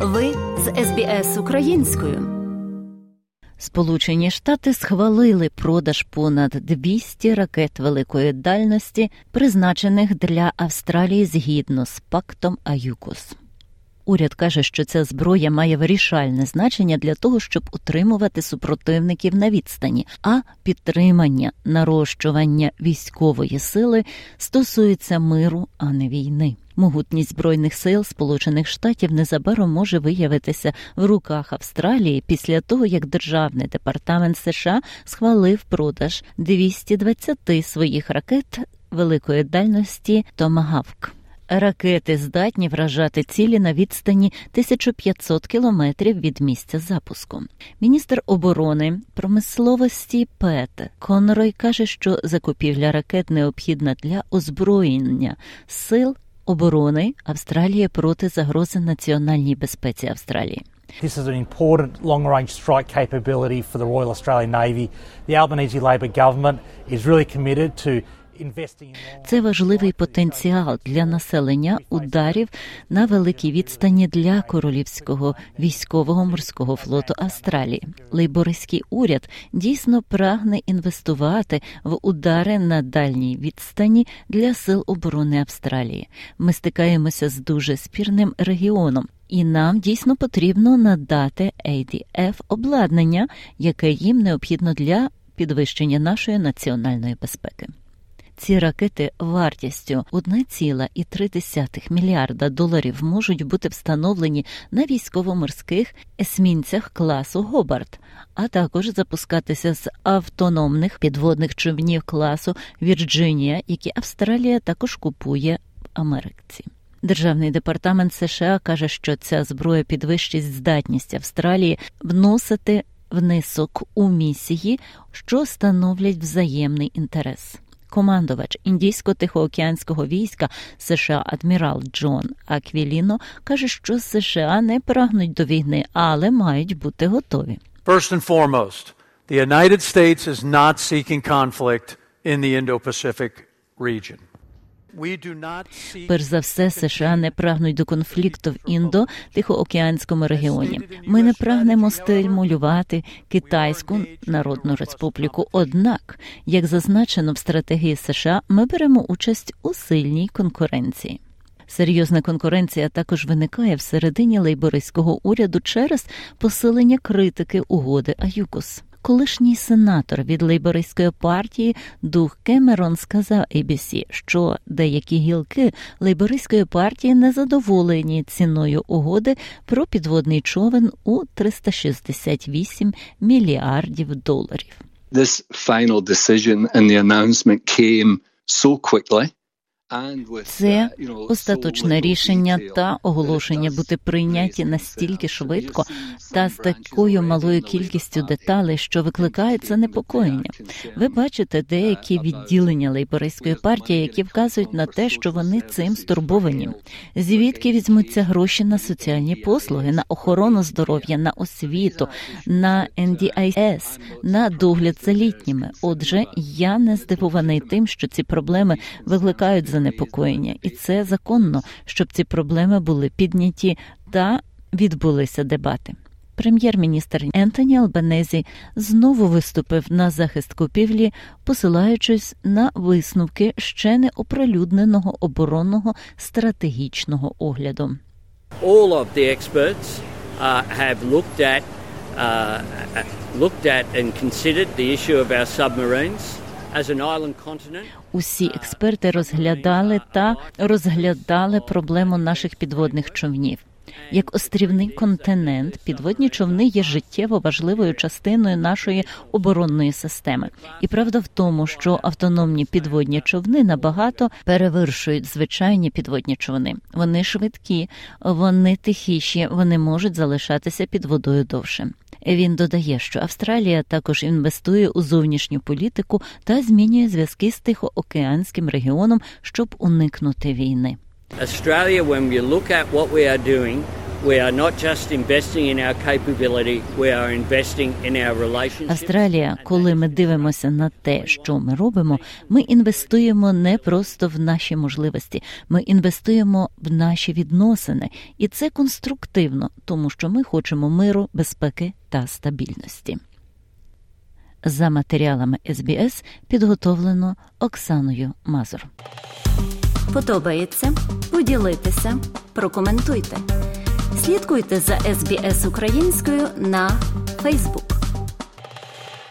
Ви з СБС українською. Сполучені Штати схвалили продаж понад 200 ракет великої дальності, призначених для Австралії згідно з пактом Аюкос. Уряд каже, що ця зброя має вирішальне значення для того, щоб утримувати супротивників на відстані, а підтримання нарощування військової сили стосується миру, а не війни. Могутність збройних сил Сполучених Штатів незабаром може виявитися в руках Австралії після того, як державний департамент США схвалив продаж 220 своїх ракет великої дальності Томагавк. Ракети здатні вражати цілі на відстані 1500 кілометрів від місця запуску. Міністр оборони промисловості Пет Конрой каже, що закупівля ракет необхідна для озброєння сил оборони Австралії проти загрози національній безпеці Австралії. This is an important long range strike capability for the Royal Australian Navy. The Albanese Labor government is really committed to це важливий потенціал для населення ударів на великій відстані для королівського військового морського флоту Австралії. Лейбористський уряд дійсно прагне інвестувати в удари на дальній відстані для сил оборони Австралії. Ми стикаємося з дуже спірним регіоном. І нам дійсно потрібно надати ADF обладнання, яке їм необхідно для підвищення нашої національної безпеки. Ці ракети вартістю 1,3 мільярда доларів можуть бути встановлені на військово-морських есмінцях класу Гобарт, а також запускатися з автономних підводних човнів класу Вірджинія, які Австралія також купує в Америці. Державний департамент США каже, що ця зброя підвищить здатність Австралії вносити внесок у місії, що становлять взаємний інтерес. Командувач індійсько-тихоокеанського війська США адмірал Джон Аквіліно каже, що США не прагнуть до війни, але мають бути готові. First and foremost, the United States is not seeking conflict in the Indo-Pacific region. Перш за все, США не прагнуть до конфлікту в індо-тихоокеанському регіоні. Ми не прагнемо стимулювати Китайську Народну Республіку. Однак, як зазначено в стратегії США, ми беремо участь у сильній конкуренції. Серйозна конкуренція також виникає всередині лейбористського уряду через посилення критики угоди Аюкос. Колишній сенатор від лейбористської партії Дух Кемерон сказав ABC, що деякі гілки лейбористської партії не задоволені ціною угоди про підводний човен у 368 мільярдів доларів. This final decision and the announcement came so quickly. Це остаточне рішення та оголошення бути прийняті настільки швидко та з такою малою кількістю деталей, що викликає це непокоєння. Ви бачите деякі відділення лейбористської партії, які вказують на те, що вони цим стурбовані. Звідки візьмуться гроші на соціальні послуги, на охорону здоров'я, на освіту, на NDIS, на догляд за літніми? Отже, я не здивований тим, що ці проблеми викликають занепокоєння, і це законно, щоб ці проблеми були підняті та відбулися дебати. Прем'єр-міністр Ентоні Албанезі знову виступив на захист купівлі, посилаючись на висновки ще не оприлюдненого оборонного стратегічного огляду. All of the experts uh, have looked at uh, looked at and considered the issue of our submarines. Усі експерти розглядали та розглядали проблему наших підводних човнів. Як острівний континент, підводні човни є життєво важливою частиною нашої оборонної системи. І правда в тому, що автономні підводні човни набагато перевершують звичайні підводні човни. Вони швидкі, вони тихіші, вони можуть залишатися під водою довше. Він додає, що Австралія також інвестує у зовнішню політику та змінює зв'язки з Тихоокеанським регіоном, щоб уникнути війни. Australia, when we look at what we are doing, We are not just investing in our capability, we are investing in our relationships. Австралія, коли ми дивимося на те, що ми робимо, ми інвестуємо не просто в наші можливості, ми інвестуємо в наші відносини, і це конструктивно, тому що ми хочемо миру, безпеки та стабільності. За матеріалами СБС підготовлено Оксаною Мазур. Подобається? Поділитися, прокоментуйте. Слідкуйте за SBS українською на Facebook.